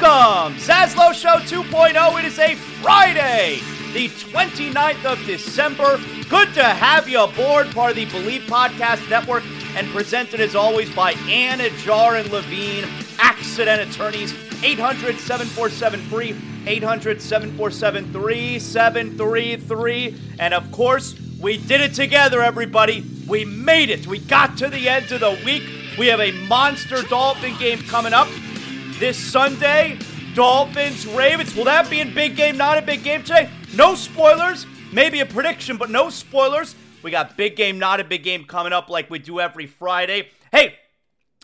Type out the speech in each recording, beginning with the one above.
Welcome, Zaslow Show 2.0. It is a Friday, the 29th of December. Good to have you aboard, part of the Bleav Podcast Network, and presented as always by Anna Jar and Levine, accident attorneys, 800 747 free, 800 747 3733. And of course, we did it together, everybody. We made it. We got to the end of the week. We have a monster Dolphin game coming up this Sunday. Dolphins, Ravens. Will that be a big game, not a big game today? No spoilers. Maybe a prediction, but no spoilers. We got big game, not a big game coming up like we do every Friday. Hey,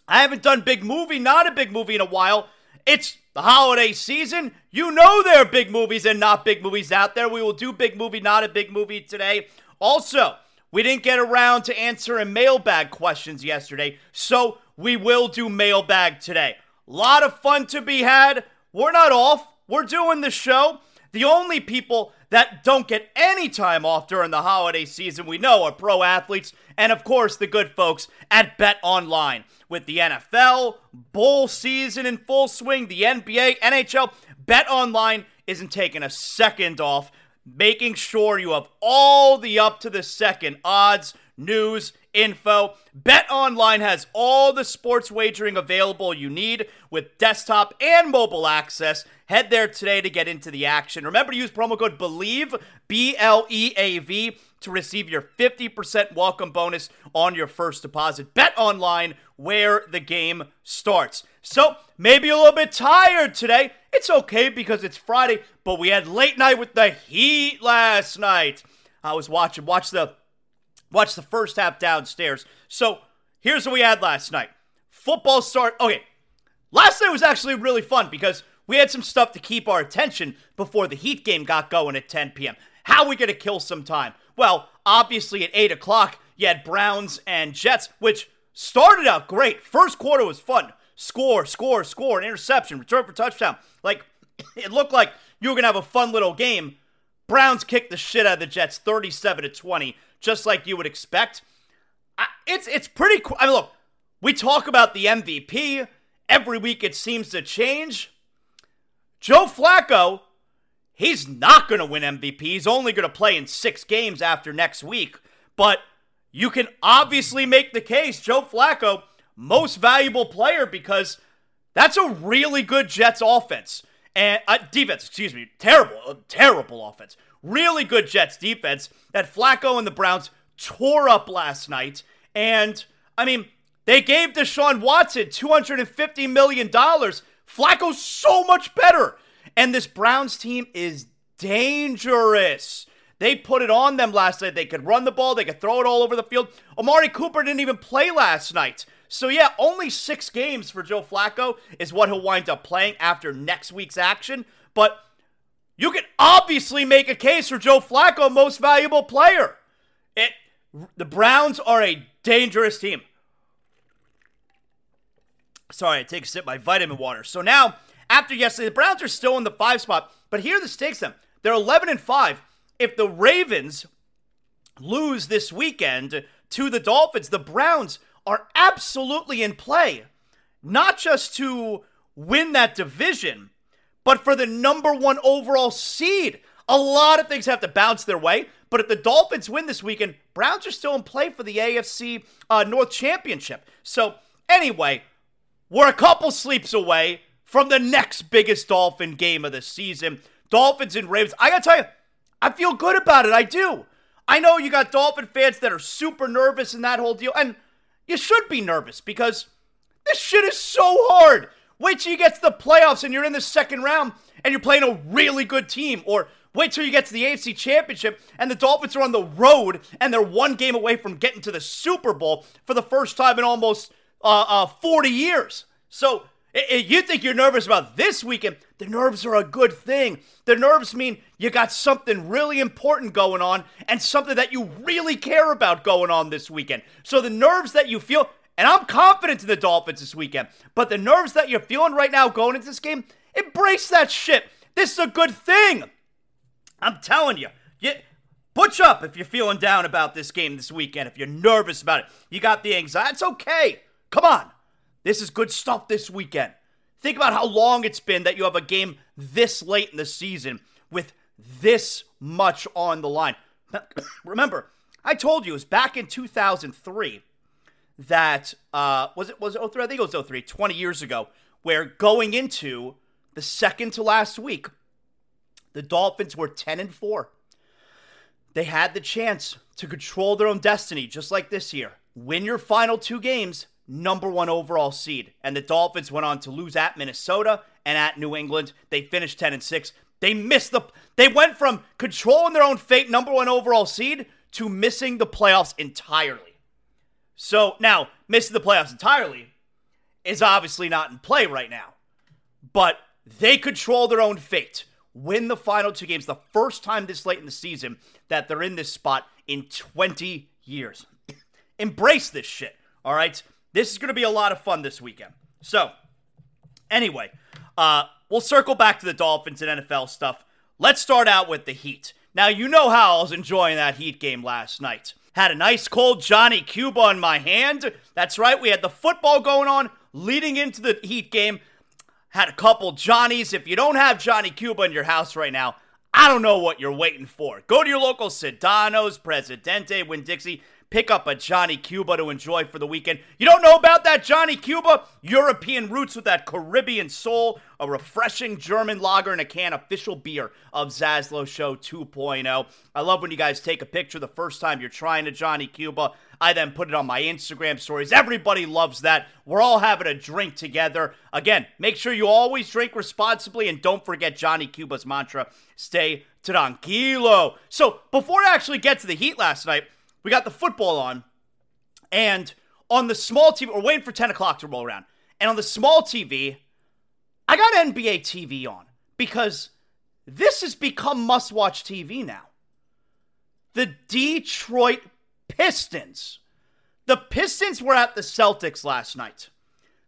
I haven't done big movie, not a big movie in a while. It's the holiday season. You know there are big movies and not big movies out there. We will do big movie, not a big movie today. Also, we didn't get around to answering mailbag questions yesterday, so we will do mailbag today. Lot of fun to be had. We're not off. We're doing the show. The only people that don't get any time off during the holiday season we know are pro athletes and of course the good folks at Bet Online. With the NFL, bowl season in full swing, the NBA, NHL, Bet Online isn't taking a second off, making sure you have all the up to the second odds, news, info. Bet Online has all the sports wagering available you need with desktop and mobile access. Head there today to get into the action. Remember to use promo code BLEAV, B L E A V, to receive your 50% welcome bonus on your first deposit. Bet Online, where the game starts. So, maybe a little bit tired today. It's okay because it's Friday, but we had late night with the Heat last night. I was watching, watch the Watch the first half downstairs. So here's what we had last night. Football start. Okay, last night was actually really fun because we had some stuff to keep our attention before the Heat game got going at 10 p.m. How are we going to kill some time? Well, obviously at 8 o'clock, you had Browns and Jets, which started out great. First quarter was fun. Score, score, score, an interception, return for touchdown. Like, it looked like you were going to have a fun little game. Browns kicked the shit out of the Jets 37 to 20 just like you would expect. I, it's it's pretty. I mean, look, we talk about the MVP every week. It seems to change. Joe Flacco, he's not going to win MVP. He's only going to play in six games after next week. But you can obviously make the case Joe Flacco, most valuable player, because that's a really good Jets offense and uh, defense. Excuse me, terrible, terrible offense. Really good Jets defense that Flacco and the Browns tore up last night. And, I mean, they gave Deshaun Watson $250 million. Flacco's so much better. And this Browns team is dangerous. They put it on them last night. They could run the ball, they could throw it all over the field. Amari Cooper didn't even play last night. So, yeah, only six games for Joe Flacco is what he'll wind up playing after next week's action. But you can obviously make a case for Joe Flacco, most valuable player. It the Browns are a dangerous team. Sorry, I take a sip my vitamin water. So now, after yesterday, the Browns are still in the five spot, but here the stakes them. They're 11 and 5. If the Ravens lose this weekend to the Dolphins, the Browns are absolutely in play. Not just to win that division, but for the number one overall seed. A lot of things have to bounce their way, but if the Dolphins win this weekend, Browns are still in play for the AFC uh, North Championship. So, anyway, we're a couple sleeps away from the next biggest Dolphin game of the season. Dolphins and Ravens. I gotta tell you, I feel good about it. I do. I know you got Dolphin fans that are super nervous in that whole deal, and you should be nervous because this shit is so hard. Wait till you get to the playoffs and you're in the second round and you're playing a really good team, or wait till you get to the AFC Championship and the Dolphins are on the road and they're one game away from getting to the Super Bowl for the first time in almost uh, uh, 40 years. So if you think you're nervous about this weekend, the nerves are a good thing. The nerves mean you got something really important going on and something that you really care about going on this weekend. So the nerves that you feel, and I'm confident in the Dolphins this weekend, but the nerves that you're feeling right now going into this game, embrace that shit. This is a good thing. I'm telling you. You butch up if you're feeling down about this game this weekend, if you're nervous about it. You got the anxiety. It's okay. Come on. This is good stuff this weekend. Think about how long it's been that you have a game this late in the season with this much on the line. Remember, I told you it was back in 2003 that uh, was it was it 03? I think it was 03, 20 years ago, where going into the second to last week, the Dolphins were 10 and 4. They had the chance to control their own destiny, just like this year. Win your final two games, number one overall seed. And the Dolphins went on to lose at Minnesota and at New England. They finished 10 and 6. They missed the they went from controlling their own fate, number one overall seed, to missing the playoffs entirely. So now, missing the playoffs entirely is obviously not in play right now. But they control their own fate. Win the final two games, the first time this late in the season that they're in this spot in 20 years. Embrace this shit, all right? This is going to be a lot of fun this weekend. So, anyway, uh, we'll circle back to the Dolphins and NFL stuff. Let's start out with the Heat. Now, you know how I was enjoying that Heat game last night. Had a nice cold Johnny Cuba in my hand. That's right, we had the football going on leading into the Heat game. Had a couple Johnnies. If you don't have Johnny Cuba in your house right now, I don't know what you're waiting for. Go to your local Sedano's, Presidente, Winn Dixie pick up a Johnny Cuba to enjoy for the weekend. You don't know about that Johnny Cuba? European roots with that Caribbean soul, a refreshing German lager and a can, official beer of Zaslow Show 2.0. I love when you guys take a picture the first time you're trying a Johnny Cuba. I then put it on my Instagram stories. Everybody loves that. We're all having a drink together. Again, make sure you always drink responsibly and don't forget Johnny Cuba's mantra stay tranquilo. So, before I actually get to the Heat last night, we got the football on, and on the small TV, we're waiting for 10 o'clock to roll around. And on the small TV, I got NBA TV on because this has become must watch TV now. The Detroit Pistons. The Pistons were at the Celtics last night.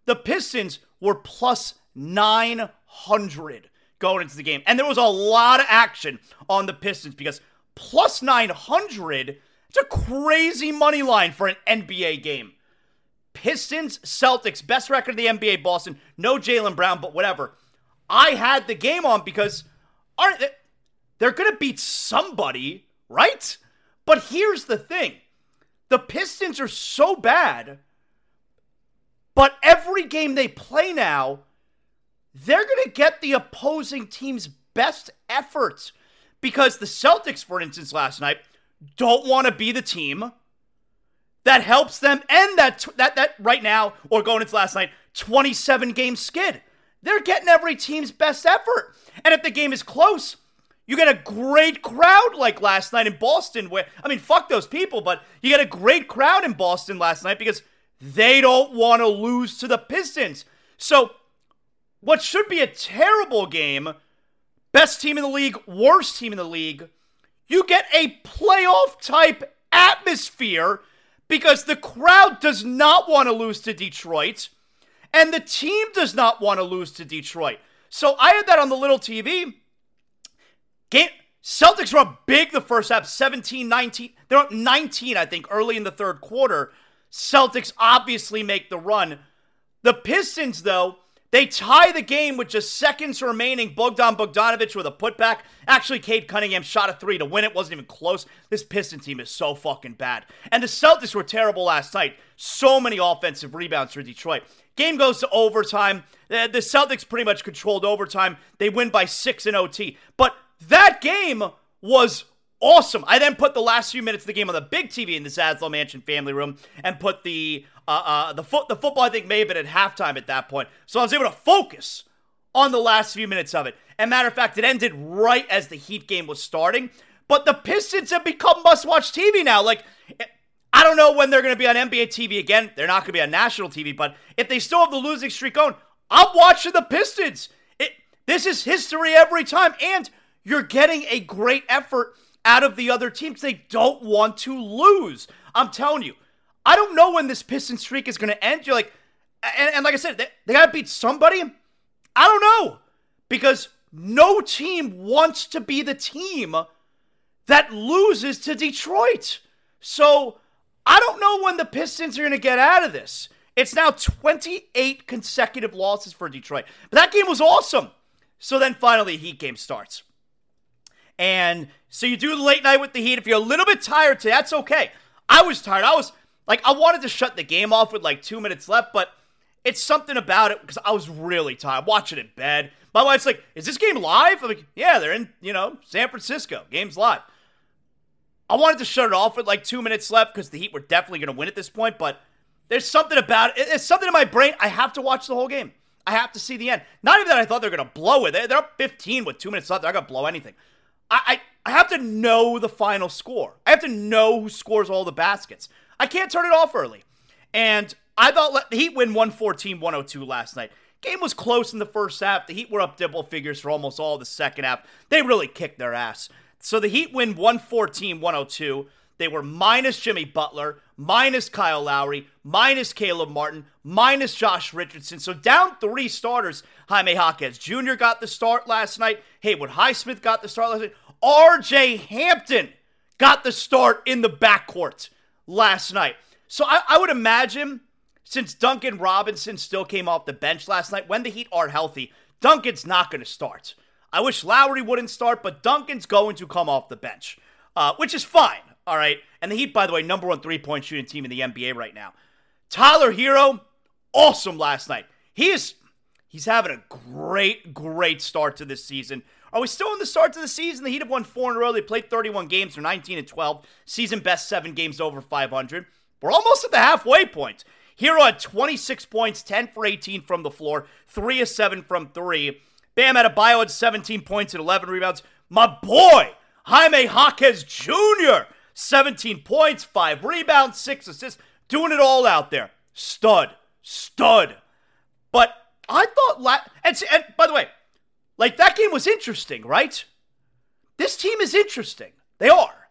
The Pistons were plus 900 going into the game. And there was a lot of action on the Pistons because plus 900 it's a crazy money line for an NBA game. Pistons, Celtics, best record of the NBA, Boston. No Jaylen Brown, but whatever. I had the game on because aren't they, they're going to beat somebody, right? But here's the thing the Pistons are so bad, but every game they play now, they're going to get the opposing team's best efforts. Because the Celtics, for instance, last night, don't want to be the team that helps them end that that that right now or going into last night 27 game skid. They're getting every team's best effort. And if the game is close, you get a great crowd like last night in Boston where I mean fuck those people, but you get a great crowd in Boston last night because they don't want to lose to the Pistons. So what should be a terrible game, best team in the league, worst team in the league, you get a playoff type atmosphere because the crowd does not want to lose to Detroit and the team does not want to lose to Detroit. So I had that on the little TV. Game Celtics were up big the first half, 17 19. They're up 19, I think, early in the third quarter. Celtics obviously make the run. The Pistons, though, they tie the game with just seconds remaining. Bogdan Bogdanovich with a putback. Actually, Cade Cunningham shot a three to win it. Wasn't even close. This Piston team is so fucking bad. And the Celtics were terrible last night. So many offensive rebounds for Detroit. Game goes to overtime. The Celtics pretty much controlled overtime. They win by six in OT. But that game was awesome. I then put the last few minutes of the game on the big TV in the Zaslow Mansion family room and put the uh, uh, the foot the football. I think may have been at halftime at that point, so I was able to focus on the last few minutes of it. And matter of fact, it ended right as the Heat game was starting. But the Pistons have become must-watch TV now. Like. I don't know when they're going to be on NBA TV again. They're not going to be on national TV, but if they still have the losing streak going, I'm watching the Pistons. It, this is history every time. And you're getting a great effort out of the other teams. They don't want to lose. I'm telling you, I don't know when this Piston streak is going to end. You're like, and, and like I said, they, they got to beat somebody. I don't know because no team wants to be the team that loses to Detroit. So I don't know when the Pistons are going to get out of this. It's now 28 consecutive losses for Detroit. But that game was awesome. So then finally, Heat game starts. And so you do the late night with the Heat. If you're a little bit tired today, that's okay. I was tired. I was like, I wanted to shut the game off with like two minutes left, but it's something about it because I was really tired. Watching it in bed. My wife's like, "Is this game live?" I'm like, "Yeah, they're in, you know, San Francisco. Game's live." I wanted to shut it off with like two minutes left because the Heat were definitely going to win at this point, but there's something about it. It's something in my brain. I have to watch the whole game. I have to see the end. Not even that I thought they're going to blow it. They're up 15 with two minutes left. They're not going to blow anything. I, I, I have to know the final score. I have to know who scores all the baskets. I can't turn it off early. And I thought the Heat win 114 102 last night. Game was close in the first half. The Heat were up double figures for almost all the second half. They really kicked their ass. So the Heat win 114 102. They were minus Jimmy Butler, minus Kyle Lowry, minus Caleb Martin, minus Josh Richardson. So down three starters. Jaime Jaquez Jr. got the start last night. Haywood Highsmith got the start last night. RJ Hampton got the start in the backcourt last night. So I, I would imagine since Duncan Robinson still came off the bench last night, when the Heat are healthy, Duncan's not going to start. I wish Lowry wouldn't start, but Duncan's going to come off the bench, uh, which is fine. All right. And the Heat, by the way, number one three point shooting team in the NBA right now. Tyler Herro, awesome last night. He is he's having a great, great start to this season. Are we still in the start to the season? The Heat have won four in a row. They played 31 games. They're 19 and 12. Season best seven games over 500. We're almost at the halfway point. Herro had 26 points, 10 for 18 from the floor, 3 of 7 from 3. Bam Adebayo had 17 points and 11 rebounds. My boy, Jaime Jaquez Jr., 17 points, 5 rebounds, 6 assists, doing it all out there. Stud. Stud. But I thought, la- and, and by the way, like that game was interesting, right? This team is interesting. They are.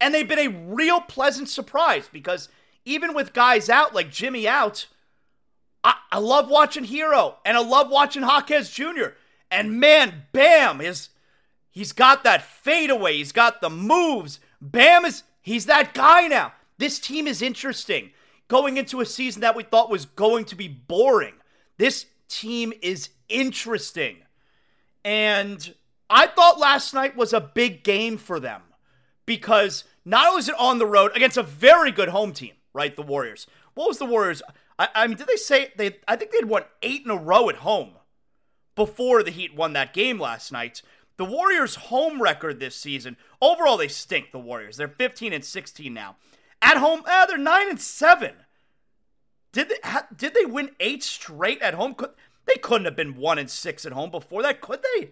And they've been a real pleasant surprise because even with guys out, like Jimmy out, I, I love watching Herro and I love watching Jaquez Jr. And man, Bam is he's got that fadeaway. He's got the moves. Bam is he's that guy now. This team is interesting. Going into a season that we thought was going to be boring. This team is interesting. And I thought last night was a big game for them because not only is it on the road against a very good home team, right? The Warriors. What was the Warriors? I, I mean, did they say they? I think they'd won eight in a row at home before the Heat won that game last night. The Warriors' home record this season, overall, they stink. The Warriors, they're 15 and 16 now. At home, eh, they're nine and seven. Did they? Ha, did they win eight straight at home? Could, they couldn't have been one and six at home before that, could they?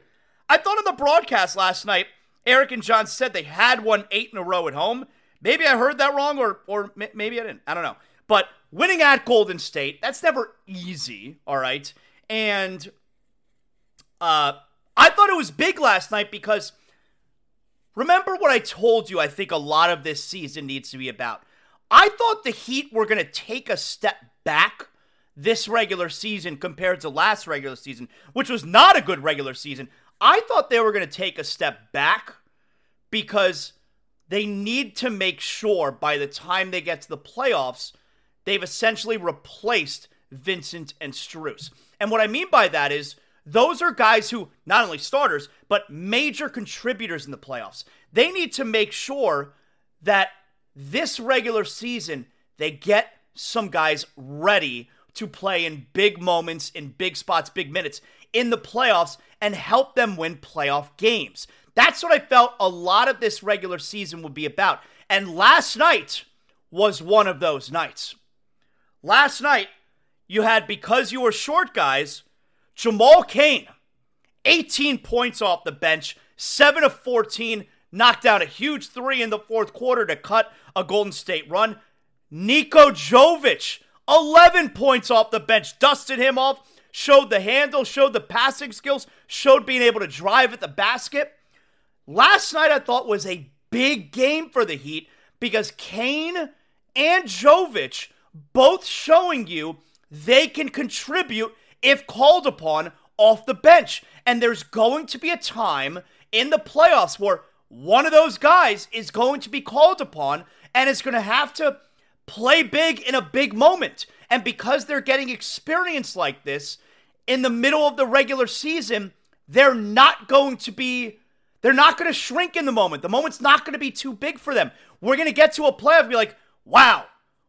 I thought on the broadcast last night, Eric and John said they had won eight in a row at home. Maybe I heard that wrong, or or maybe I didn't. I don't know. But winning at Golden State, that's never easy, all right? And uh, I thought it was big last night because remember what I told you I think a lot of this season needs to be about. I thought the Heat were going to take a step back this regular season compared to last regular season, which was not a good regular season. I thought they were going to take a step back because they need to make sure by the time they get to the playoffs, they've essentially replaced Vincent and Strus. And what I mean by that is those are guys who not only starters, but major contributors in the playoffs. They need to make sure that this regular season they get some guys ready to play in big moments, in big spots, big minutes in the playoffs and help them win playoff games. That's what I felt a lot of this regular season would be about. And last night was one of those nights. Last night, you had because you were short guys, Jamal Cain, 18 points off the bench, 7 of 14, knocked down a huge three in the fourth quarter to cut a Golden State run. Niko Jovic, 11 points off the bench, dusted him off, showed the handle, showed the passing skills, showed being able to drive at the basket. Last night I thought was a big game for the Heat because Cain and Jovic both showing you they can contribute if called upon off the bench. And there's going to be a time in the playoffs where one of those guys is going to be called upon and is going to have to play big in a big moment. And because they're getting experience like this in the middle of the regular season, they're not going to be they're not going to shrink in the moment. The moment's not going to be too big for them. We're going to get to a playoff and be like, "Wow,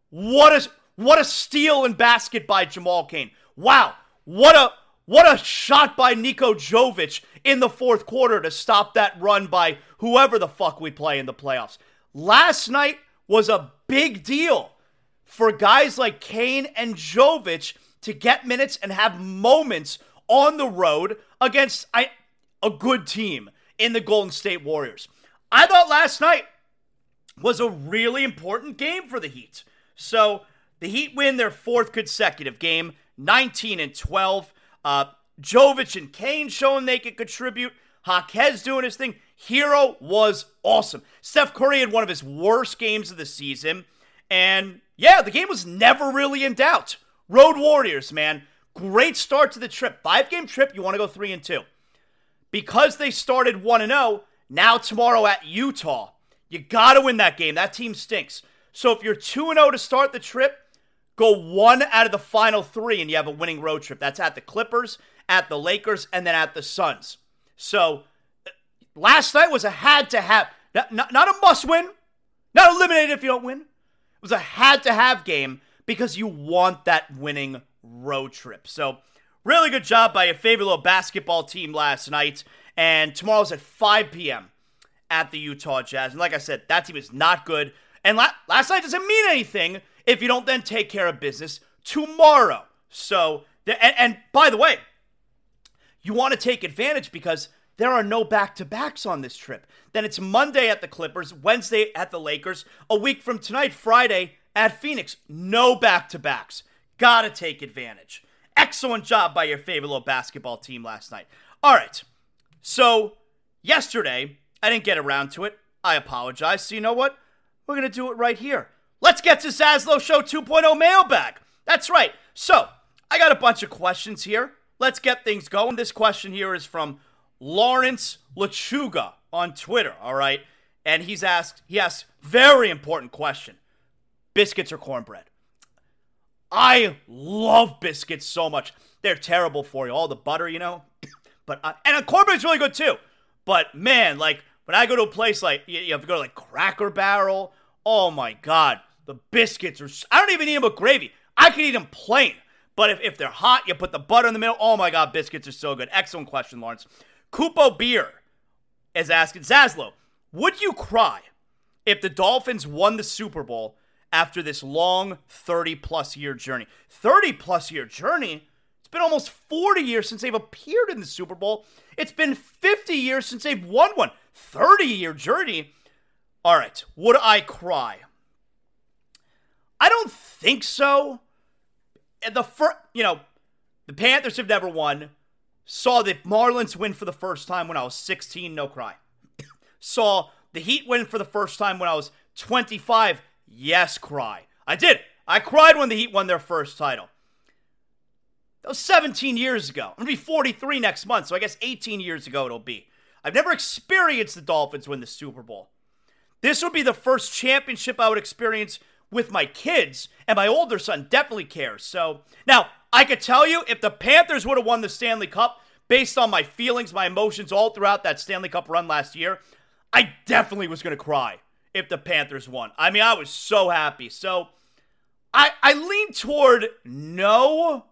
what a what a steal and basket by Jamal Cain. Wow, what a what a shot by Niko Jovic in the fourth quarter to stop that run by whoever the fuck we play in the playoffs. Last night was a big deal for guys like Cain and Jovic to get minutes and have moments on the road against I, a good team in the Golden State Warriors. I thought last night was a really important game for the Heat. So the Heat win their fourth consecutive game, 19 and 12. Uh, Jovic and Cain showing they can contribute. Jaquez doing his thing. Herro was awesome. Steph Curry had one of his worst games of the season. And yeah, the game was never really in doubt. Road Warriors, man. Great start to the trip. Five game trip, you want to go 3 and 2. Because they started 1 and 0, now tomorrow at Utah, you got to win that game. That team stinks. So if you're 2 and 0 to start the trip, go one out of the final three and you have a winning road trip. That's at the Clippers, at the Lakers, and then at the Suns. So uh, last night was a had to have, not, not, not a must win, not eliminated if you don't win. It was a had to have game because you want that winning road trip. So, really good job by your favorite little basketball team last night. And tomorrow's at 5 p.m. at the Utah Jazz. And like I said, that team is not good. And la- last night doesn't mean anything if you don't then take care of business tomorrow. So, and, and by the way, you want to take advantage because there are no back to backs on this trip. Then it's Monday at the Clippers, Wednesday at the Lakers, a week from tonight, Friday at Phoenix. No back to backs. Gotta take advantage. Excellent job by your favorite little basketball team last night. All right. So, yesterday, I didn't get around to it. I apologize. So, you know what? We're going to do it right here. Let's get to Zaslow Show 2.0 mailbag. That's right. So, I got a bunch of questions here. Let's get things going. This question here is from Lawrence Lachuga on Twitter, all right? And he's asked, he asks, very important question biscuits or cornbread? I love biscuits so much. They're terrible for you. All the butter, you know? But, I, and a cornbread's really good too. But man, like, when I go to a place like, you, you have to go to like Cracker Barrel, oh my God, the biscuits are, I don't even eat them with gravy. I can eat them plain. But if, if they're hot, you put the butter in the middle. Oh my God, biscuits are so good. Excellent question, Lawrence. Kupo Beer is asking Zaslow, would you cry if the Dolphins won the Super Bowl after this long 30 plus year journey? 30 plus year journey? It's been almost 40 years since they've appeared in the Super Bowl. It's been 50 years since they've won one. 30 year journey? All right, would I cry? I don't think so. The first, you know, the Panthers have never won saw the Marlins win for the first time when I was 16, no cry. Saw the Heat win for the first time when I was 25. Yes, cry. I did. I cried when the Heat won their first title. That was 17 years ago. I'm going to be 43 next month, so I guess 18 years ago it'll be. I've never experienced the Dolphins win the Super Bowl. This would be the first championship I would experience with my kids, and my older son definitely cares. So now I could tell you if the Panthers would have won the Stanley Cup based on my feelings, my emotions all throughout that Stanley Cup run last year, I definitely was going to cry if the Panthers won. I mean, I was so happy. So I I lean toward no.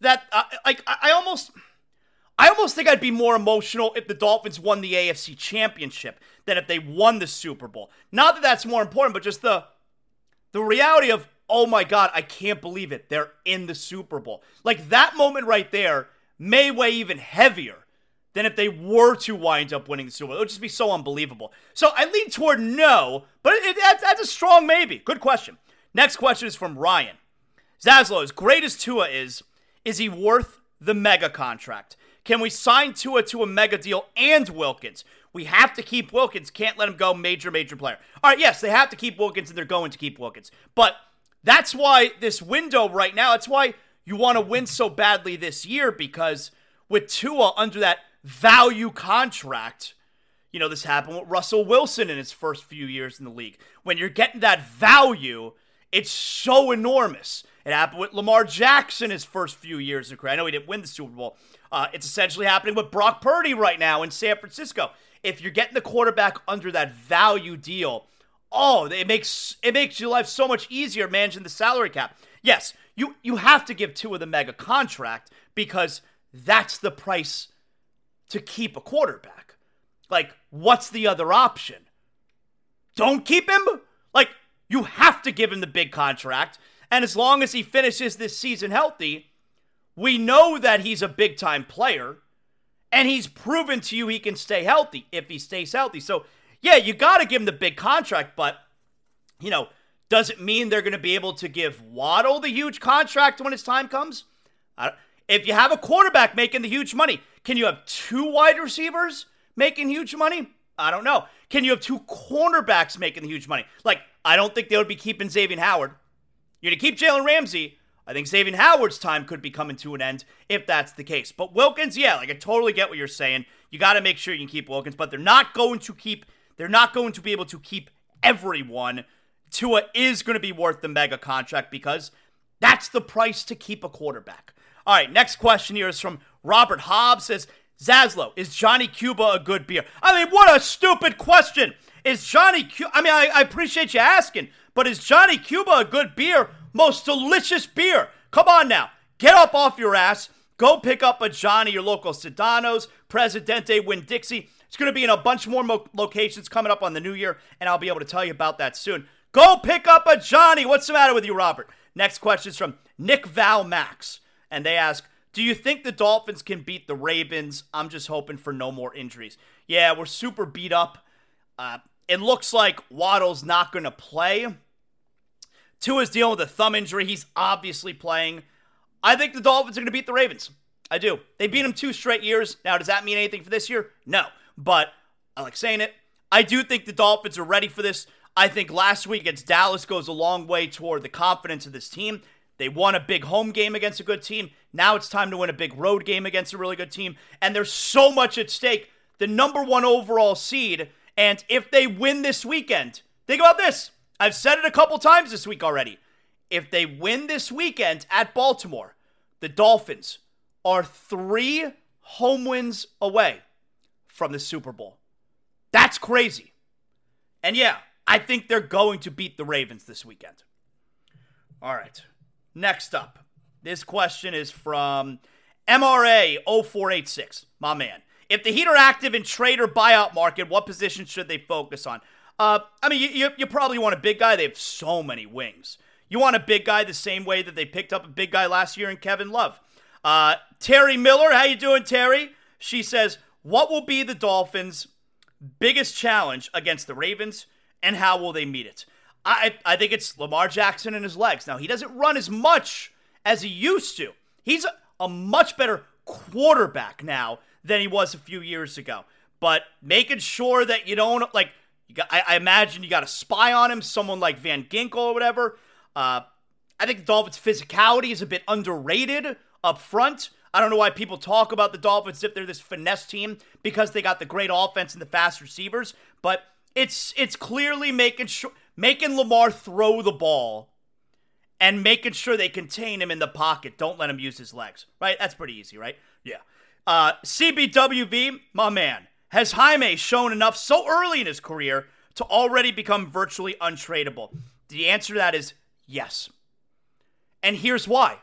That uh, like I almost I almost think I'd be more emotional if the Dolphins won the AFC Championship than if they won the Super Bowl. Not that that's more important, but just the the reality of oh my god, I can't believe it. They're in the Super Bowl. Like that moment right there may weigh even heavier than if they were to wind up winning the Super Bowl. It would just be so unbelievable. So I lean toward no, but it, that's, that's a strong maybe. Good question. Next question is from Ryan. Zaslow, as great as Tua is, is he worth the mega contract? Can we sign Tua to a mega deal and Wilkins? We have to keep Wilkins. Can't let him go. Major, major player. All right, yes, they have to keep Wilkins, and they're going to keep Wilkins. But that's why this window right now, that's why you want to win so badly this year because with Tua under that value contract, you know, this happened with Russell Wilson in his first few years in the league. When you're getting that value, it's so enormous. It happened with Lamar Jackson his first few years of career. I know he didn't win the Super Bowl. Uh, it's essentially happening with Brock Purdy right now in San Francisco. If you're getting the quarterback under that value deal, oh, it makes it makes your life so much easier managing the salary cap. Yes, you you have to give two of the mega contract because that's the price to keep a quarterback. Like, what's the other option? Don't keep him? Like, you have to give him the big contract. And as long as he finishes this season healthy, we know that he's a big time player. And he's proven to you he can stay healthy if he stays healthy. So yeah, you got to give him the big contract, but, you know, does it mean they're going to be able to give Waddle the huge contract when his time comes? if you have a quarterback making the huge money, can you have two wide receivers making huge money? I don't know. Can you have two cornerbacks making the huge money? Like, I don't think they would be keeping Xavier Howard. You're going to keep Jalen Ramsey. I think Xavier Howard's time could be coming to an end if that's the case. But Wilkins, yeah, like I totally get what you're saying. You got to make sure you can keep Wilkins, but they're not going to keep they're not going to be able to keep everyone. Tua is going to be worth the mega contract because that's the price to keep a quarterback. All right, next question here is from Robert Hobbs says, Zaslow, is Johnny Cuba a good beer? I mean, what a stupid question. Is Johnny Cuba, I mean, I, I appreciate you asking, but is Johnny Cuba a good beer? Most delicious beer. Come on now, get up off your ass. Go pick up a Johnny, your local Sedano's, Presidente, Winn Dixie. It's going to be in a bunch more mo- locations coming up on the new year, and I'll be able to tell you about that soon. Go pick up a Johnny. What's the matter with you, Robert? Next question is from Nick Val Max, and they ask, do you think the Dolphins can beat the Ravens? I'm just hoping for no more injuries. Yeah, we're super beat up. Uh, it looks like Waddle's not going to play. Tua's dealing with a thumb injury. He's obviously playing. I think the Dolphins are going to beat the Ravens. I do. They beat them two straight years. Now, does that mean anything for this year? No. But I like saying it. I do think the Dolphins are ready for this. I think last week against Dallas goes a long way toward the confidence of this team. They won a big home game against a good team. Now it's time to win a big road game against a really good team. And there's so much at stake. The number one overall seed. And if they win this weekend, think about this. I've said it a couple times this week already. If they win this weekend at Baltimore, the Dolphins are three home wins away from the Super Bowl. That's crazy. And yeah, I think they're going to beat the Ravens this weekend. All right. Next up, this question is from MRA 0486, my man. If the Heat are active in trade or buyout market, what position should they focus on? Uh, I mean, you, you, probably want a big guy. They have so many wings. You want a big guy the same way that they picked up a big guy last year in Kevin Love. Uh, Terry Miller, how you doing, Terry? She says, what will be the Dolphins' biggest challenge against the Ravens, and how will they meet it? I, I think it's Lamar Jackson and his legs. Now, he doesn't run as much as he used to. He's a, a much better quarterback now than he was a few years ago. but making sure that you don't like. You got, I, I imagine you got a spy on him, someone like Van Ginkel or whatever. Uh, I think the Dolphins' physicality is a bit underrated up front. I don't know why people talk about the Dolphins if they're this finesse team because they got the great offense and the fast receivers, but it's it's clearly making sure making Lamar throw the ball and making sure they contain him in the pocket. Don't let him use his legs. Right? That's pretty easy, right? Yeah. Uh, CBWV, my man, has Jaime shown enough so early in his career to already become virtually untradeable? The answer to that is yes. And here's why.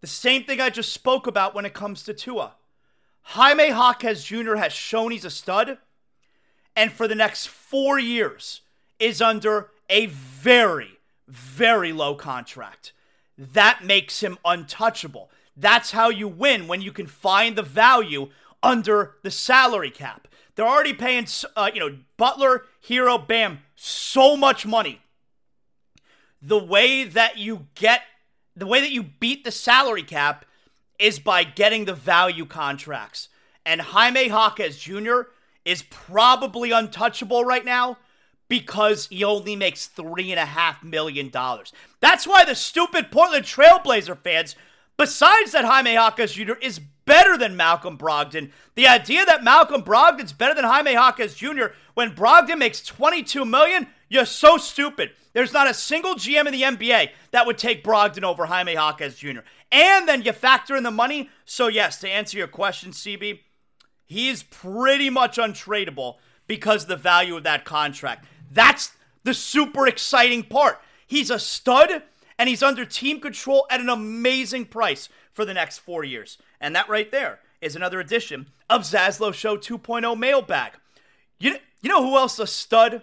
The same thing I just spoke about when it comes to Tua. Jaime Jaquez Jr. has shown he's a stud, and for the next four years is under a very, very low contract. That makes him untouchable. That's how you win when you can find the value under the salary cap. They're already paying, uh, you know, Butler, Herro, Bam, so much money. The way that you get the way that you beat the salary cap is by getting the value contracts. And Jaime Jaquez Jr. is probably untouchable right now because he only makes $3.5 million. That's why the stupid Portland Trailblazer fans, besides that Jaime Jaquez Jr. is better than Malcolm Brogdon, the idea that Malcolm Brogdon's better than Jaime Jaquez Jr. when Brogdon makes 22 million, you're so stupid. There's not a single GM in the NBA that would take Brogdon over Jaime Jaquez Jr. And then you factor in the money. So, yes, to answer your question, CB, he's pretty much untradeable because the value of that contract. That's the super exciting part. He's a stud and he's under team control at an amazing price for the next four years. And that right there is another edition of Zaslow Show 2.0 mailbag. You, you know who else a stud?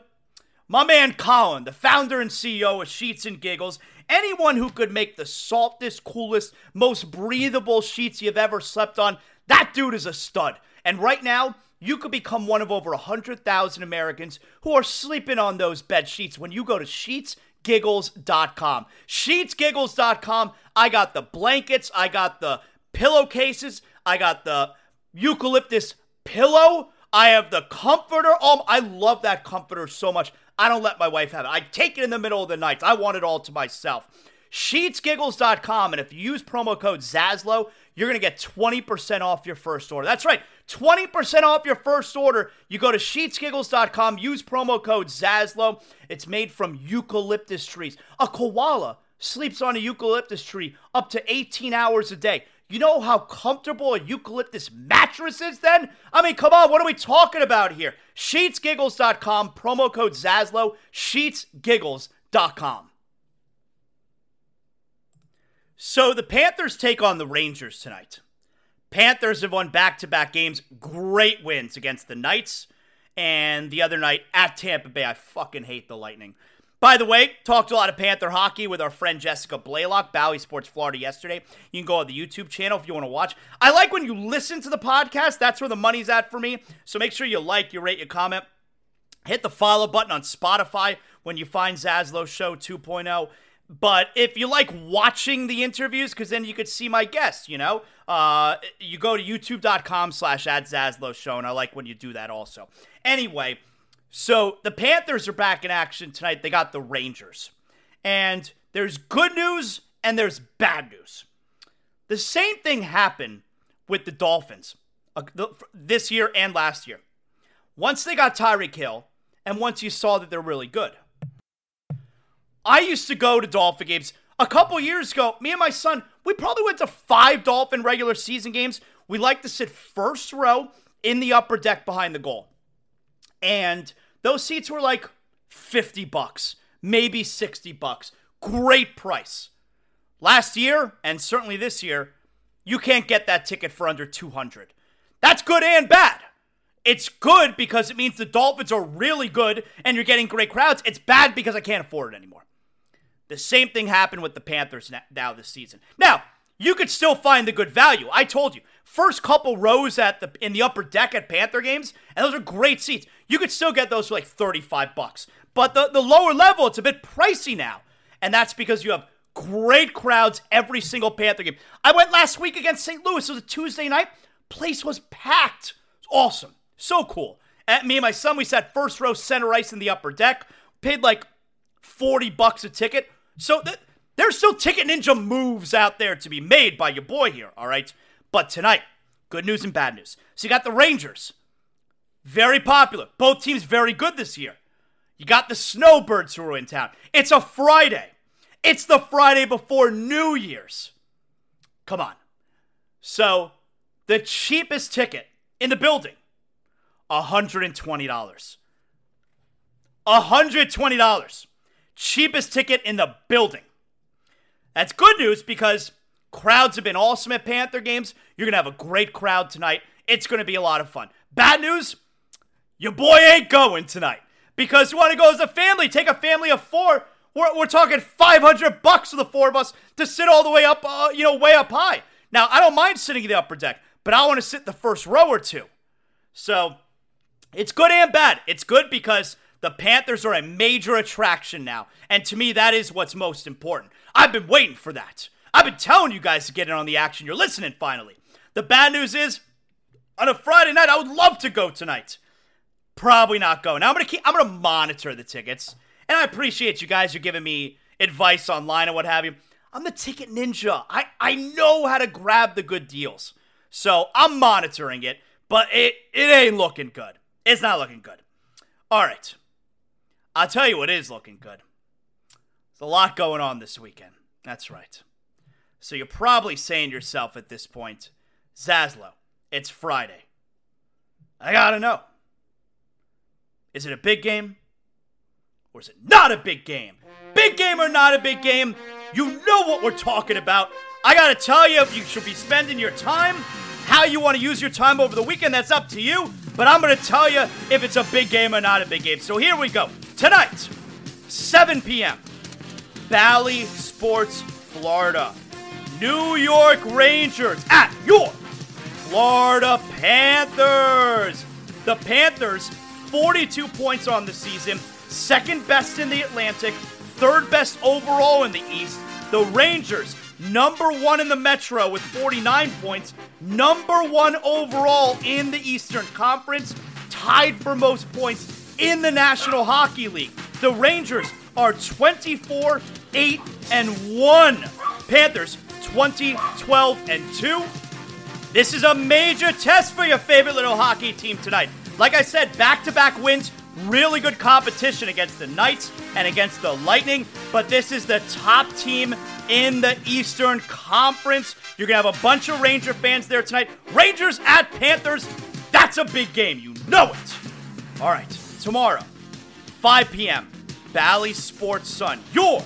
My man Colin, the founder and CEO of Sheets and Giggles, anyone who could make the softest, coolest, most breathable sheets you've ever slept on, that dude is a stud. And right now, you could become one of over 100,000 Americans who are sleeping on those bed sheets when you go to sheetsgiggles.com. Sheetsgiggles.com. I got the blankets, I got the pillowcases, I got the eucalyptus pillow, I have the comforter. Oh, I love that comforter so much. I don't let my wife have it. I take it in the middle of the night. I want it all to myself. Sheetsgiggles.com, and if you use promo code Zaslow, you're going to get 20% off your first order. That's right, 20% off your first order. You go to sheetsgiggles.com, use promo code Zaslow. It's made from eucalyptus trees. A koala sleeps on a eucalyptus tree up to 18 hours a day. You know how comfortable a eucalyptus mattress is then? I mean, come on, what are we talking about here? Sheetsgiggles.com, promo code Zaslow, sheetsgiggles.com. So the Panthers take on the Rangers tonight. Panthers have won back to back games, great wins against the Knights, and the other night at Tampa Bay. I fucking hate the Lightning. By the way, talked a lot of Panther hockey with our friend Jessica Blaylock, Bally Sports Florida yesterday. You can go on the YouTube channel if you want to watch. I like when you listen to the podcast. That's where the money's at for me. So make sure you like, you rate, you comment. Hit the follow button on Spotify when you find Zaslow Show 2.0. But if you like watching the interviews, because then you could see my guests, you know, uh, you go to youtube.com slash at Zaslow Show, and I like when you do that also. Anyway, so the Panthers are back in action tonight. They got the Rangers. And there's good news and there's bad news. The same thing happened with the Dolphins uh, this year and last year. Once they got Tyreek Hill, and once you saw that they're really good. I used to go to Dolphin games a couple years ago. Me and my son, we probably went to five Dolphin regular season games. We like to sit first row in the upper deck behind the goal. And those seats were like 50 bucks, maybe 60 bucks. Great price. Last year, and certainly this year, you can't get that ticket for under 200. That's good and bad. It's good because it means the Dolphins are really good and you're getting great crowds. It's bad because I can't afford it anymore. The same thing happened with the Panthers now this season. Now, you could still find the good value. I told you, first couple rows at the in the upper deck at Panther games, and those are great seats. You could still get those for like 35 bucks. But the, the lower level, it's a bit pricey now. And that's because you have great crowds every single Panther game. I went last week against St. Louis. It was a Tuesday night. Place was packed. It's awesome. So cool. At me and my son, we sat first row center ice in the upper deck. Paid like 40 bucks a ticket. So th- there's still Ticket Ninja moves out there to be made by your boy here, all right? But tonight, good news and bad news. So you got the Rangers. Very popular. Both teams very good this year. You got the Snowbirds who are in town. It's a Friday. It's the Friday before New Year's. Come on. So, the cheapest ticket in the building, $120. $120. Cheapest ticket in the building. That's good news because crowds have been awesome at Panther games. You're going to have a great crowd tonight. It's going to be a lot of fun. Bad news, your boy ain't going tonight because you want to go as a family. Take a family of four. We're, we're talking 500 bucks for the four of us to sit all the way up, uh, you know, way up high. Now, I don't mind sitting in the upper deck, but I want to sit the first row or two. So it's good and bad. It's good because the Panthers are a major attraction now. And to me, that is what's most important. I've been waiting for that. I've been telling you guys to get in on the action. You're listening finally. The bad news is, on a Friday night, I would love to go tonight. Probably not going. Now I'm gonna keep. I'm gonna monitor the tickets, and I appreciate you guys. You're giving me advice online and what have you. I'm the ticket ninja. I I know how to grab the good deals, so I'm monitoring it. But it it ain't looking good. It's not looking good. All right. I'll tell you what is looking good. There's a lot going on this weekend. That's right. So you're probably saying to yourself at this point, Zaslow, it's Friday. I gotta know. Is it a big game? Or is it not a big game? Big game or not a big game? You know what we're talking about. I gotta tell you, if you should be spending your time, how you want to use your time over the weekend, that's up to you. But I'm gonna tell you if it's a big game or not a big game. So here we go. Tonight, 7 p.m., Bally Sports, Florida. New York Rangers at your Florida Panthers. The Panthers, 42 points on the season, second best in the Atlantic, third best overall in the East. The Rangers, number one in the Metro with 49 points, number one overall in the Eastern Conference, tied for most points in the National Hockey League. The Rangers are 24, 8, and 1. Panthers 20, 12, and 2. This is a major test for your favorite little hockey team tonight. Like I said, back to back wins, really good competition against the Knights and against the Lightning, but this is the top team in the Eastern Conference. You're going to have a bunch of Ranger fans there tonight. Rangers at Panthers, that's a big game. You know it. All right, tomorrow, 5 p.m., Bally Sports Sun, your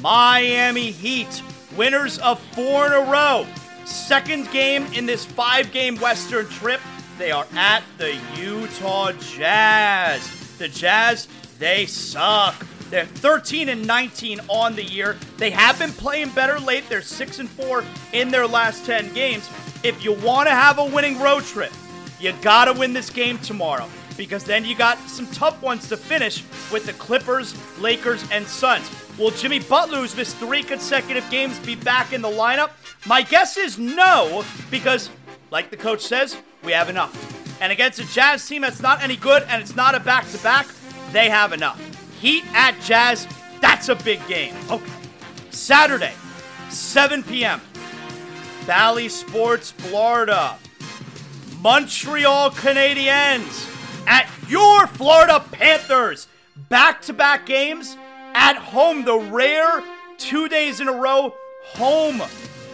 Miami Heat winners of four in a row. Second game in this five game Western trip. They are at the Utah Jazz. The Jazz, they suck. They're 13 and 19 on the year. They have been playing better late. They're 6 and 4 in their last 10 games. If you want to have a winning road trip, you got to win this game tomorrow because then you got some tough ones to finish with the Clippers, Lakers, and Suns. Will Jimmy Butler, who's missed three consecutive games, be back in the lineup? My guess is no, because, like the coach says, we have enough. And against a Jazz team that's not any good and it's not a back to back, they have enough. Heat at Jazz, that's a big game. Okay. Saturday, 7 p.m., Bally Sports, Florida. Montreal Canadiens at your Florida Panthers. Back to back games at home. The rare two days in a row home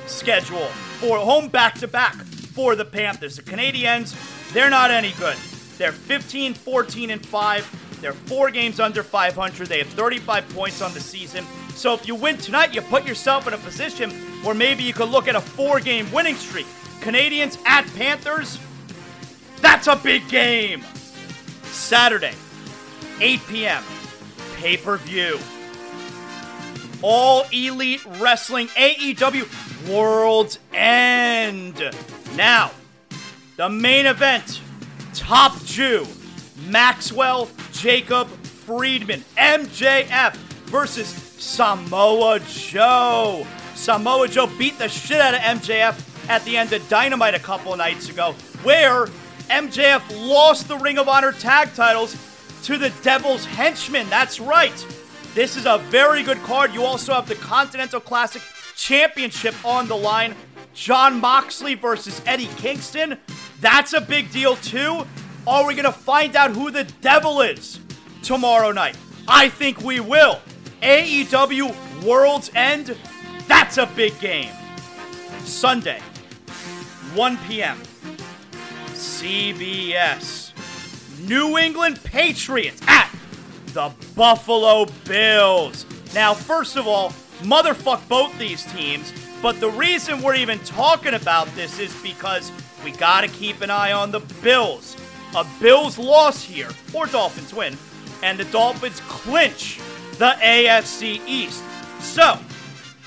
schedule for home back to back for the Panthers. The Canadiens, they're not any good. They're 15, 14, and 5. They're four games under 500. They have 35 points on the season. So if you win tonight, you put yourself in a position where maybe you could look at a four game winning streak. Canadiens at Panthers, that's a big game. Saturday, 8 p.m., pay per view. All Elite Wrestling AEW World's End. Now, the main event Top Jew, Maxwell Jacob Friedman, MJF versus Samoa Joe. Samoa Joe beat the shit out of MJF at the end of Dynamite a couple nights ago, where MJF lost the Ring of Honor tag titles to the Devil's Henchmen. That's right. This is a very good card. You also have the Continental Classic Championship on the line. Jon Moxley versus Eddie Kingston. That's a big deal, too. Are we going to find out who the devil is tomorrow night? I think we will. AEW World's End. That's a big game. Sunday, 1 p.m. CBS. New England Patriots at the Buffalo Bills. Now, first of all, motherfuck both these teams, but the reason we're even talking about this is because we gotta keep an eye on the Bills. A Bills loss here, or Dolphins win, and the Dolphins clinch the AFC East. So,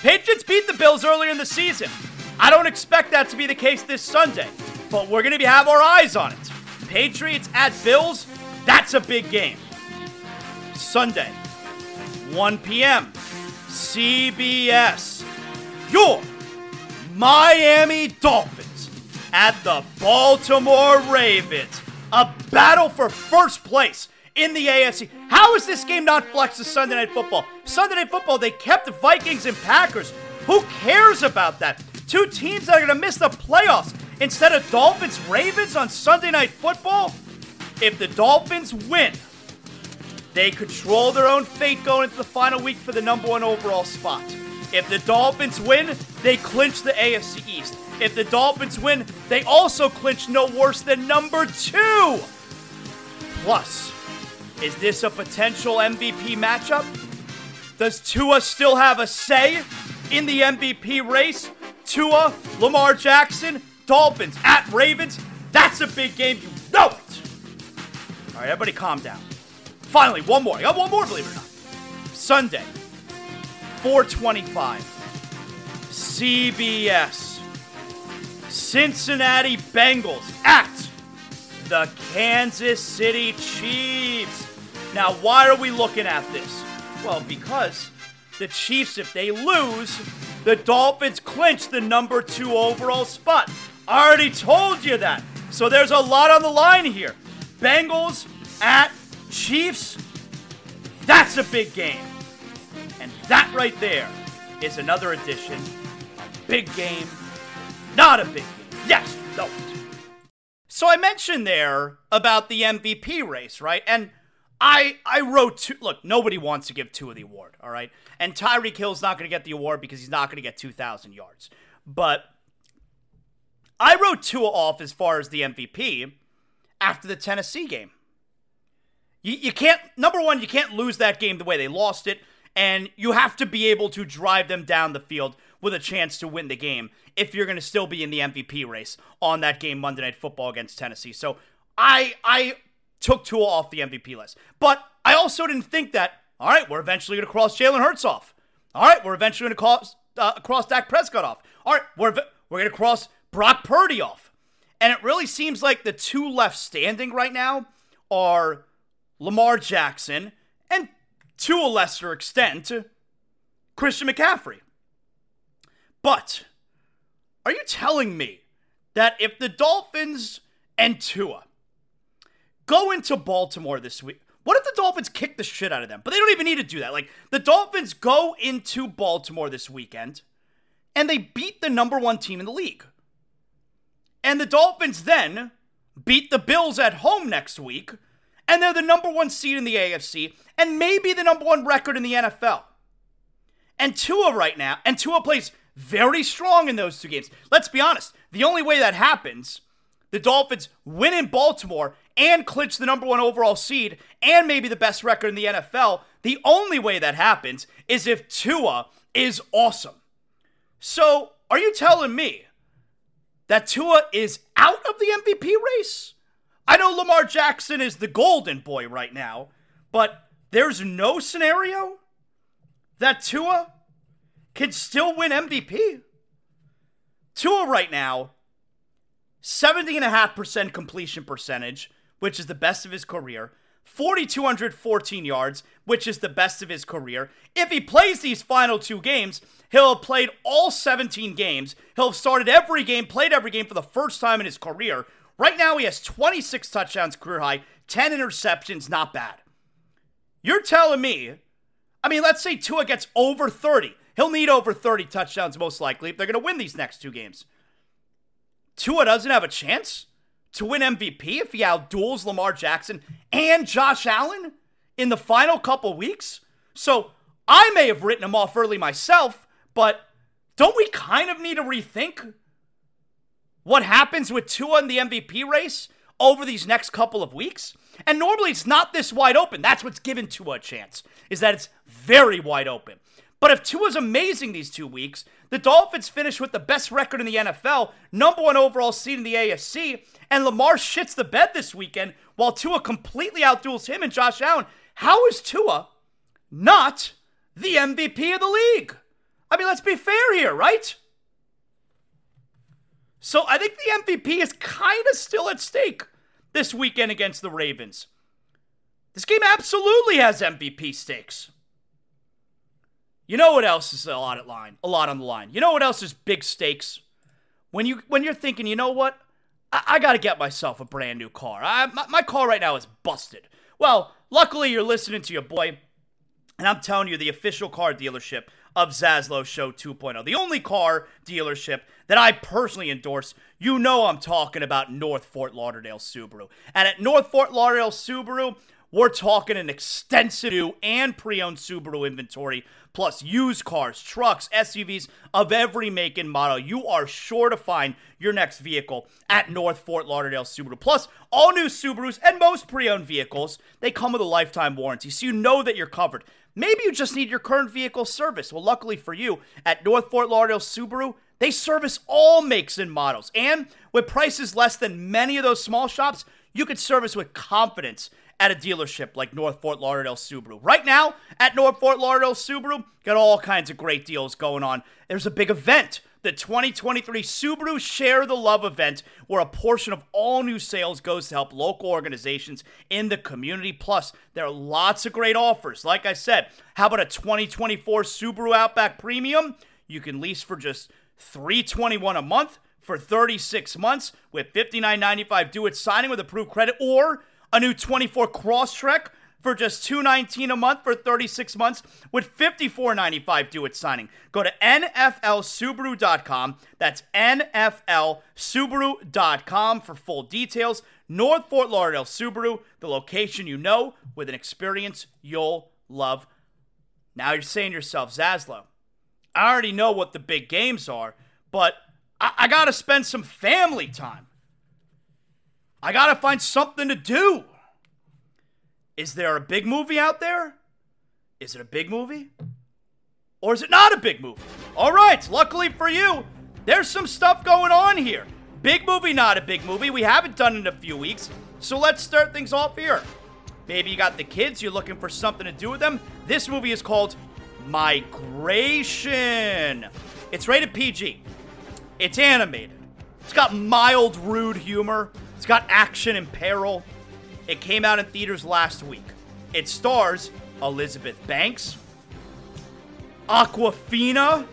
Patriots beat the Bills earlier in the season. I don't expect that to be the case this Sunday, but we're going to have our eyes on it. Patriots at Bills, that's a big game. Sunday, 1 p.m., CBS. Your Miami Dolphins at the Baltimore Ravens. A battle for first place in the AFC. How is this game not flexed to Sunday Night Football? Sunday Night Football, they kept the Vikings and Packers. Who cares about that? Two teams that are going to miss the playoffs instead of Dolphins Ravens on Sunday Night Football. If the Dolphins win, they control their own fate going into the final week for the number one overall spot. If the Dolphins win, they clinch the AFC East. If the Dolphins win, they also clinch no worse than number two. Plus, is this a potential MVP matchup? Does Tua still have a say in the MVP race? Tua, Lamar Jackson, Dolphins at Ravens. That's a big game. You know it. All right, everybody calm down. Finally, one more. I got one more, believe it or not. Sunday, 425. CBS. Cincinnati Bengals at the Kansas City Chiefs. Now, why are we looking at this? Well, because the Chiefs, if they lose, the Dolphins clinch the number two overall spot. Already told you that. So there's a lot on the line here. Bengals at Chiefs. That's a big game. And that right there is another edition. A big game, not a big game. Yes, no. So I mentioned there about the MVP race, right? And I I wrote two. Look, nobody wants to give two of the award, all right. And Tyreek Hill's not going to get the award because he's not going to get two thousand yards. But I wrote Tua off as far as the MVP after the Tennessee game. You, you can't. Number one, you can't lose that game the way they lost it, and you have to be able to drive them down the field with a chance to win the game if you're going to still be in the MVP race on that game Monday Night Football against Tennessee. So I I took Tua off the MVP list. But I also didn't think that, all right, we're eventually going to cross Jalen Hurts off. All right, we're eventually going to cross, uh, cross Dak Prescott off. All right, we're, we're going to cross Brock Purdy off. And it really seems like the two left standing right now are Lamar Jackson and, to a lesser extent, Christian McCaffrey. But are you telling me that if the Dolphins and Tua go into Baltimore this week. What if the Dolphins kick the shit out of them? But they don't even need to do that. Like, the Dolphins go into Baltimore this weekend and they beat the number one team in the league. And the Dolphins then beat the Bills at home next week, and they're the number one seed in the AFC and maybe the number one record in the NFL. And Tua right now, and Tua plays very strong in those two games. Let's be honest, the only way that happens, the Dolphins win in Baltimore and clinch the number one overall seed and maybe the best record in the NFL, the only way that happens is if Tua is awesome. So, are you telling me that Tua is out of the MVP race? I know Lamar Jackson is the golden boy right now, but there's no scenario that Tua can still win MVP. Tua right now, 70.5% completion percentage, which is the best of his career. 4,214 yards, which is the best of his career. If he plays these final two games, he'll have played all 17 games. He'll have started every game, played every game for the first time in his career. Right now, he has 26 touchdowns, career high, 10 interceptions, not bad. You're telling me, I mean, let's say Tua gets over 30. He'll need over 30 touchdowns most likely if they're going to win these next two games. Tua doesn't have a chance to win MVP if he outduels Lamar Jackson and Josh Allen in the final couple weeks. So I may have written him off early myself, but don't we kind of need to rethink what happens with Tua in the MVP race over these next couple of weeks? And normally it's not this wide open. That's what's given Tua a chance, is that it's very wide open. But if Tua's amazing these two weeks, the Dolphins finish with the best record in the NFL, number one overall seed in the AFC, and Lamar shits the bed this weekend while Tua completely outduels him and Josh Allen. How is Tua not the MVP of the league? I mean, let's be fair here, right? So I think the MVP is kind of still at stake this weekend against the Ravens. This game absolutely has MVP stakes. You know what else is a lot at line? A lot on the line. You know what else is big stakes? When you when you're thinking, you know what? I, I got to get myself a brand new car. I, my, my car right now is busted. Well, luckily you're listening to your boy, and I'm telling you, the official car dealership of Zaslow Show 2.0, the only car dealership that I personally endorse. You know I'm talking about North Fort Lauderdale Subaru. And at North Fort Lauderdale Subaru, we're talking an extensive new and pre owned Subaru inventory, plus used cars, trucks, SUVs of every make and model. You are sure to find your next vehicle at North Fort Lauderdale Subaru. Plus, all new Subarus and most pre owned vehicles, they come with a lifetime warranty, so you know that you're covered. Maybe you just need your current vehicle service. Well, luckily for you, at North Fort Lauderdale Subaru, they service all makes and models. And with prices less than many of those small shops, you can service with confidence at a dealership like North Fort Lauderdale Subaru. Right now, at North Fort Lauderdale Subaru, got all kinds of great deals going on. There's a big event, the 2023 Subaru Share the Love event, where a portion of all new sales goes to help local organizations in the community. Plus, there are lots of great offers. Like I said, how about a 2024 Subaru Outback Premium? You can lease for just 321 a month for 36 months with 59.95 due at signing with approved credit or a new 24 Crosstrek for just 219 a month for 36 months with $54.95 due at signing. Go to NFLSubaru.com. That's NFLSubaru.com for full details. North Fort Lauderdale Subaru, the location you know with an experience you'll love. Now you're saying to yourself, Zaslow, I already know what the big games are, but I, I got to spend some family time. I got to find something to do. Is there a big movie out there? Is it a big movie? Or is it not a big movie? All right, luckily for you, there's some stuff going on here. Big movie, not a big movie. We haven't done it in a few weeks. So let's start things off here. Maybe you got the kids, you're looking for something to do with them. This movie is called Migration. It's rated PG. It's animated. It's got mild, rude humor. It's got action and peril. It came out in theaters last week. It stars Elizabeth Banks, Awkwafina,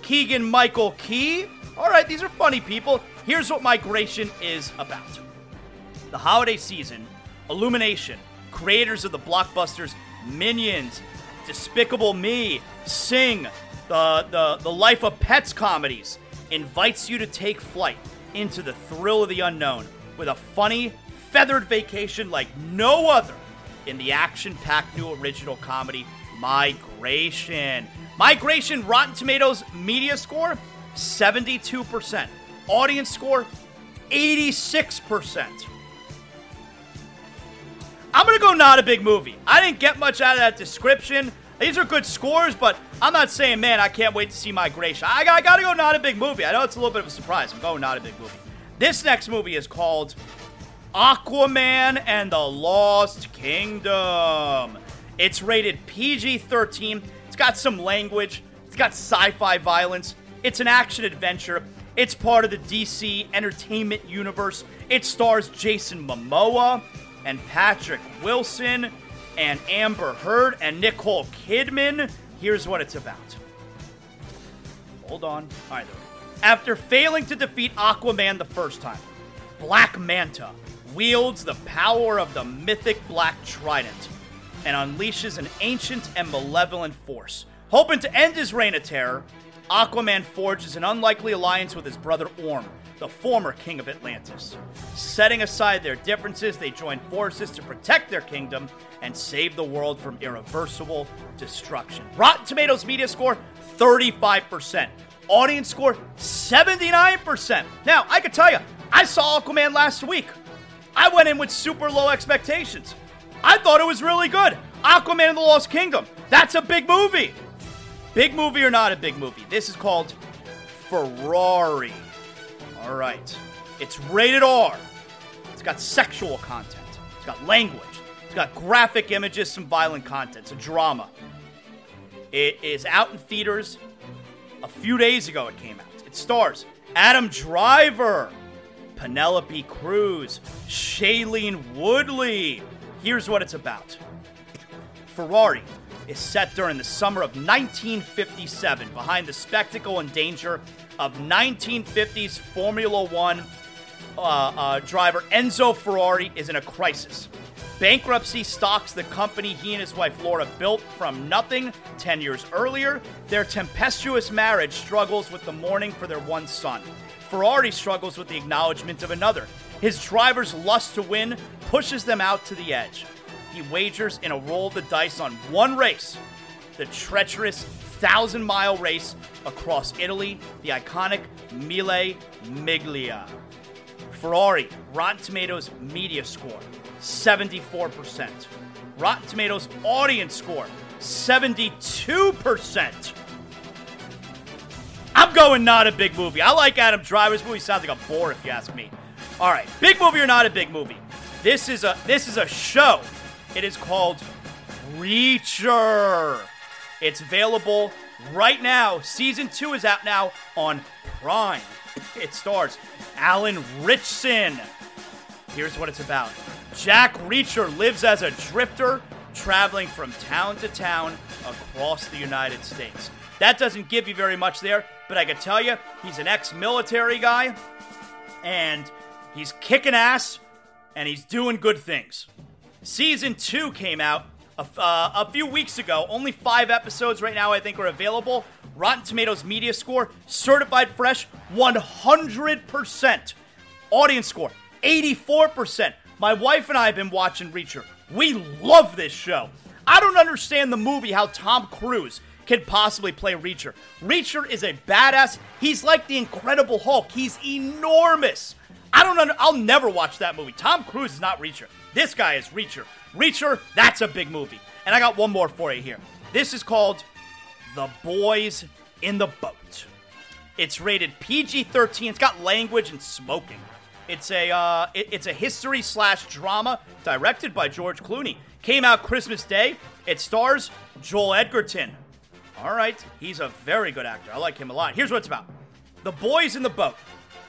Keegan Michael Key. All right, these are funny people. Here's what Migration is about. The holiday season, Illumination, creators of the blockbusters Minions, Despicable Me, Sing, the, the, the Life of Pets comedies, invites you to take flight into the thrill of the unknown with a funny, feathered vacation like no other in the action packed new original comedy Migration. Migration Rotten Tomatoes media score 72%. Audience score 86%. I'm gonna go not a big movie. I didn't get much out of that description. These are good scores, but I'm not saying, man, I can't wait to see Migration. I, I gotta go not a big movie. I know it's a little bit of a surprise. I'm going not a big movie. This next movie is called Aquaman and the Lost Kingdom. It's rated PG 13. It's got some language, it's got sci fi violence, it's an action adventure. It's part of the DC entertainment universe. It stars Jason Momoa and Patrick Wilson and Amber Heard and Nicole Kidman. Here's what it's about. Hold on. All right, After failing to defeat Aquaman the first time, Black Manta wields the power of the mythic Black Trident and unleashes an ancient and malevolent force. Hoping to end his reign of terror, Aquaman forges an unlikely alliance with his brother Orm, the former king of Atlantis. Setting aside their differences, they join forces to protect their kingdom and save the world from irreversible destruction. Rotten Tomatoes media score 35%. Audience score 79%. Now, I can tell you, I saw Aquaman last week. I went in with super low expectations. I thought it was really good. Aquaman and the Lost Kingdom. That's a big movie. Big movie or not a big movie? This is called Ferrari. All right. It's rated R. It's got sexual content. It's got language. It's got graphic images, some violent content. It's a drama. It is out in theaters. A few days ago, it came out. It stars Adam Driver, Penelope Cruz, Shailene Woodley. Here's what it's about Ferrari is set during the summer of 1957 behind the spectacle and danger of 1950s Formula One uh, uh, driver Enzo Ferrari is in a crisis. Bankruptcy stalks the company he and his wife Laura built from nothing 10 years earlier. Their tempestuous marriage struggles with the mourning for their one son. Ferrari struggles with the acknowledgement of another. His driver's lust to win pushes them out to the edge. He wagers in a roll of the dice on one race the treacherous thousand mile race across Italy, the iconic Mille Miglia. Ferrari, Rotten Tomatoes media score 74%. Rotten Tomatoes audience score 72%. I'm going not a big movie. I like Adam Driver's movie. Sounds like a bore if you ask me. All right, big movie or not a big movie? This is a this is a show. It is called Reacher. It's available right now. Season two is out now on Prime. It stars Alan Ritchson. Here's what it's about Jack Reacher lives as a drifter, traveling from town to town across the United States. That doesn't give you very much there, but I can tell you, he's an ex military guy, and he's kicking ass, and he's doing good things. Season two came out a, uh, a few weeks ago. Only five episodes right now, I think, are available. Rotten Tomatoes media score, certified fresh, 100%. Audience score, 84%. My wife and I have been watching Reacher. We love this show. I don't understand the movie how Tom Cruise can possibly play Reacher. Reacher is a badass. He's like the Incredible Hulk. He's enormous. I don't know. I'll never watch that movie. Tom Cruise is not Reacher. This guy is Reacher. Reacher, that's a big movie. And I got one more for you here. This is called The Boys in the Boat. It's rated PG-13. It's got language and smoking. It's a uh, it, it's a history slash drama directed by George Clooney. Came out Christmas Day. It stars Joel Edgerton. All right, he's a very good actor. I like him a lot. Here's what it's about: The Boys in the Boat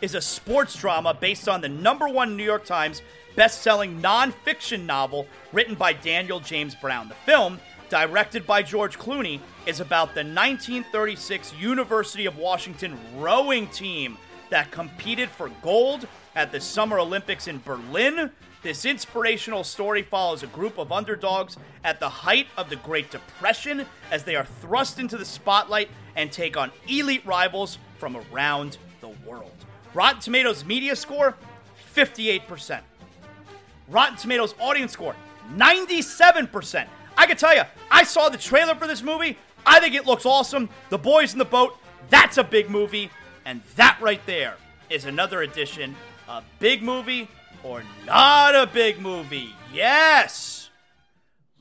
is a sports drama based on the number one New York Times best-selling nonfiction novel written by Daniel James Brown. The film, directed by George Clooney, is about the 1936 University of Washington rowing team that competed for gold at the Summer Olympics in Berlin. This inspirational story follows a group of underdogs at the height of the Great Depression as they are thrust into the spotlight and take on elite rivals from around the world. Rotten Tomatoes media score 58%. Rotten Tomatoes audience score 97%. I can tell you, I saw the trailer for this movie. I think it looks awesome. The Boys in the Boat, that's a big movie. And that right there is another edition a big movie or not a big movie? Yes!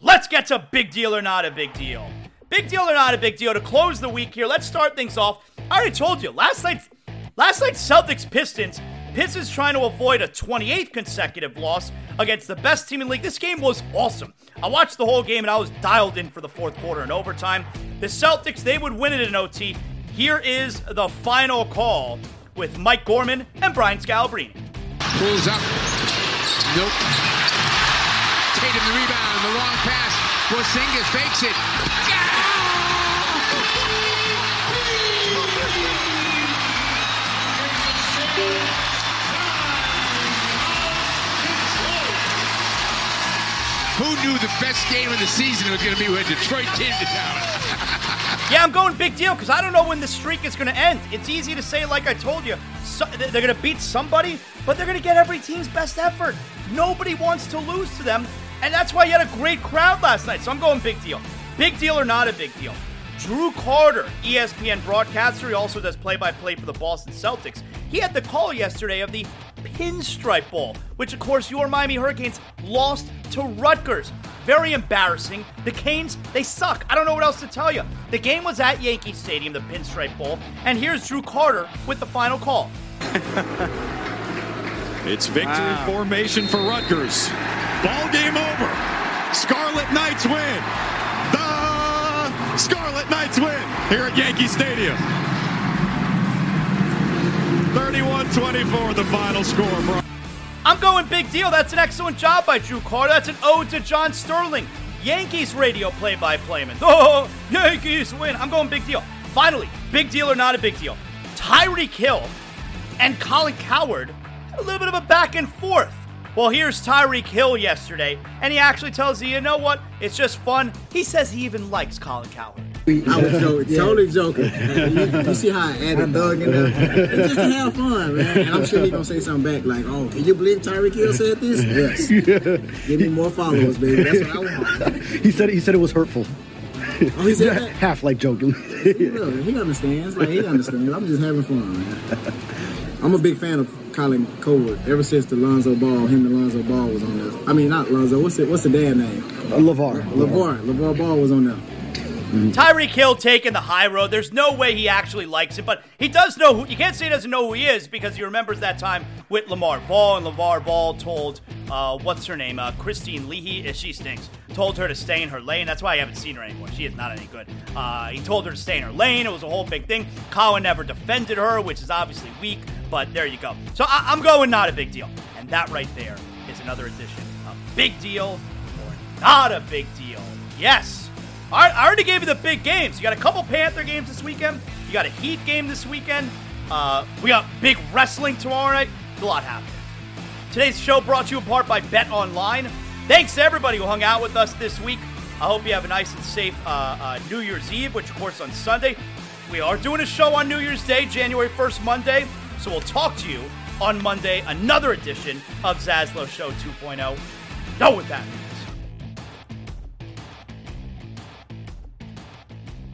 Let's get to big deal or not a big deal. Big deal or not a big deal to close the week here. Let's start things off. I already told you last night. Last night's Celtics Pistons. Pistons trying to avoid a 28th consecutive loss against the best team in the league. This game was awesome. I watched the whole game and I was dialed in for the fourth quarter and overtime. The Celtics they would win it in OT. Here is the final call with Mike Gorman and Brian Scalabrine. Pulls up. Nope. Tatum the rebound. The long pass. Porzingis fakes it. Knew the best game of the season was going to be when Detroit came to town. yeah, I'm going big deal because I don't know when the streak is going to end. It's easy to say, like I told you, so, they're going to beat somebody, but they're going to get every team's best effort. Nobody wants to lose to them, and that's why you had a great crowd last night. So I'm going big deal. Big deal or not a big deal? Drew Carter, ESPN broadcaster, he also does play by play for the Boston Celtics. He had the call yesterday of the Pinstripe Bowl, which, of course, your Miami Hurricanes lost to Rutgers. Very embarrassing. The Canes, they suck. I don't know what else to tell you. The game was at Yankee Stadium, the Pinstripe Bowl, and here's Drew Carter with the final call. it's victory wow. formation for Rutgers. Ball game over. Scarlet Knights win. The Scarlet Knights win here at Yankee Stadium. 31-24 the final score. For- I'm going big deal. That's an excellent job by Drew Carter. That's an ode to John Sterling. Yankees radio play-by-playman. Oh, Yankees win. I'm going big deal. Finally, big deal or not a big deal. Tyreek Hill and Colin Cowherd a little bit of a back and forth. Well, here's Tyreek Hill yesterday, and he actually tells you, you know what? It's just fun. He says he even likes Colin Cowherd. I was joking, yeah. totally joking. You, you, see how I added Doug in there? just to have fun, man. And I'm sure he's gonna say something back like, "Oh, can you believe Tyreek Hill said this?" Yes. Give me more followers, baby. That's what I want. he said he said it was hurtful. Oh, he said that? Half like joking. Look, he understands. Like he understands. I'm just having fun, man. I'm a big fan of Colin Cowherd ever since the Lonzo Ball, him and Lonzo Ball was on there. I mean, not Lonzo. What's it? What's the dad name? Uh, LaVar. Levar. LaVar Ball was on there. Tyreek Hill taking the high road. There's no way he actually likes it, but he does know who. You can't say he doesn't know who he is because he remembers that time with Lamar Ball, and LaVar Ball told, uh, what's her name? Uh, Kristine Leahy. She stinks. Told her to stay in her lane. That's why I haven't seen her anymore. She is not any good. Uh, he told her to stay in her lane. It was a whole big thing. Colin never defended her, which is obviously weak, but there you go. So I- I'm going not a big deal. And that right there is another edition of Big Deal or Not a Big Deal. Yes. I already gave you the big games. You got a couple Panther games this weekend. You got a Heat game this weekend. Uh, we got big wrestling tomorrow night. a lot happening. Today's show brought to you in part by Bet Online. Thanks to everybody who hung out with us this week. I hope you have a nice and safe uh, uh, New Year's Eve, which of course on Sunday. We are doing a show on New Year's Day, January 1st, Monday. So we'll talk to you on Monday, another edition of Zaslow Show 2.0. Know what that.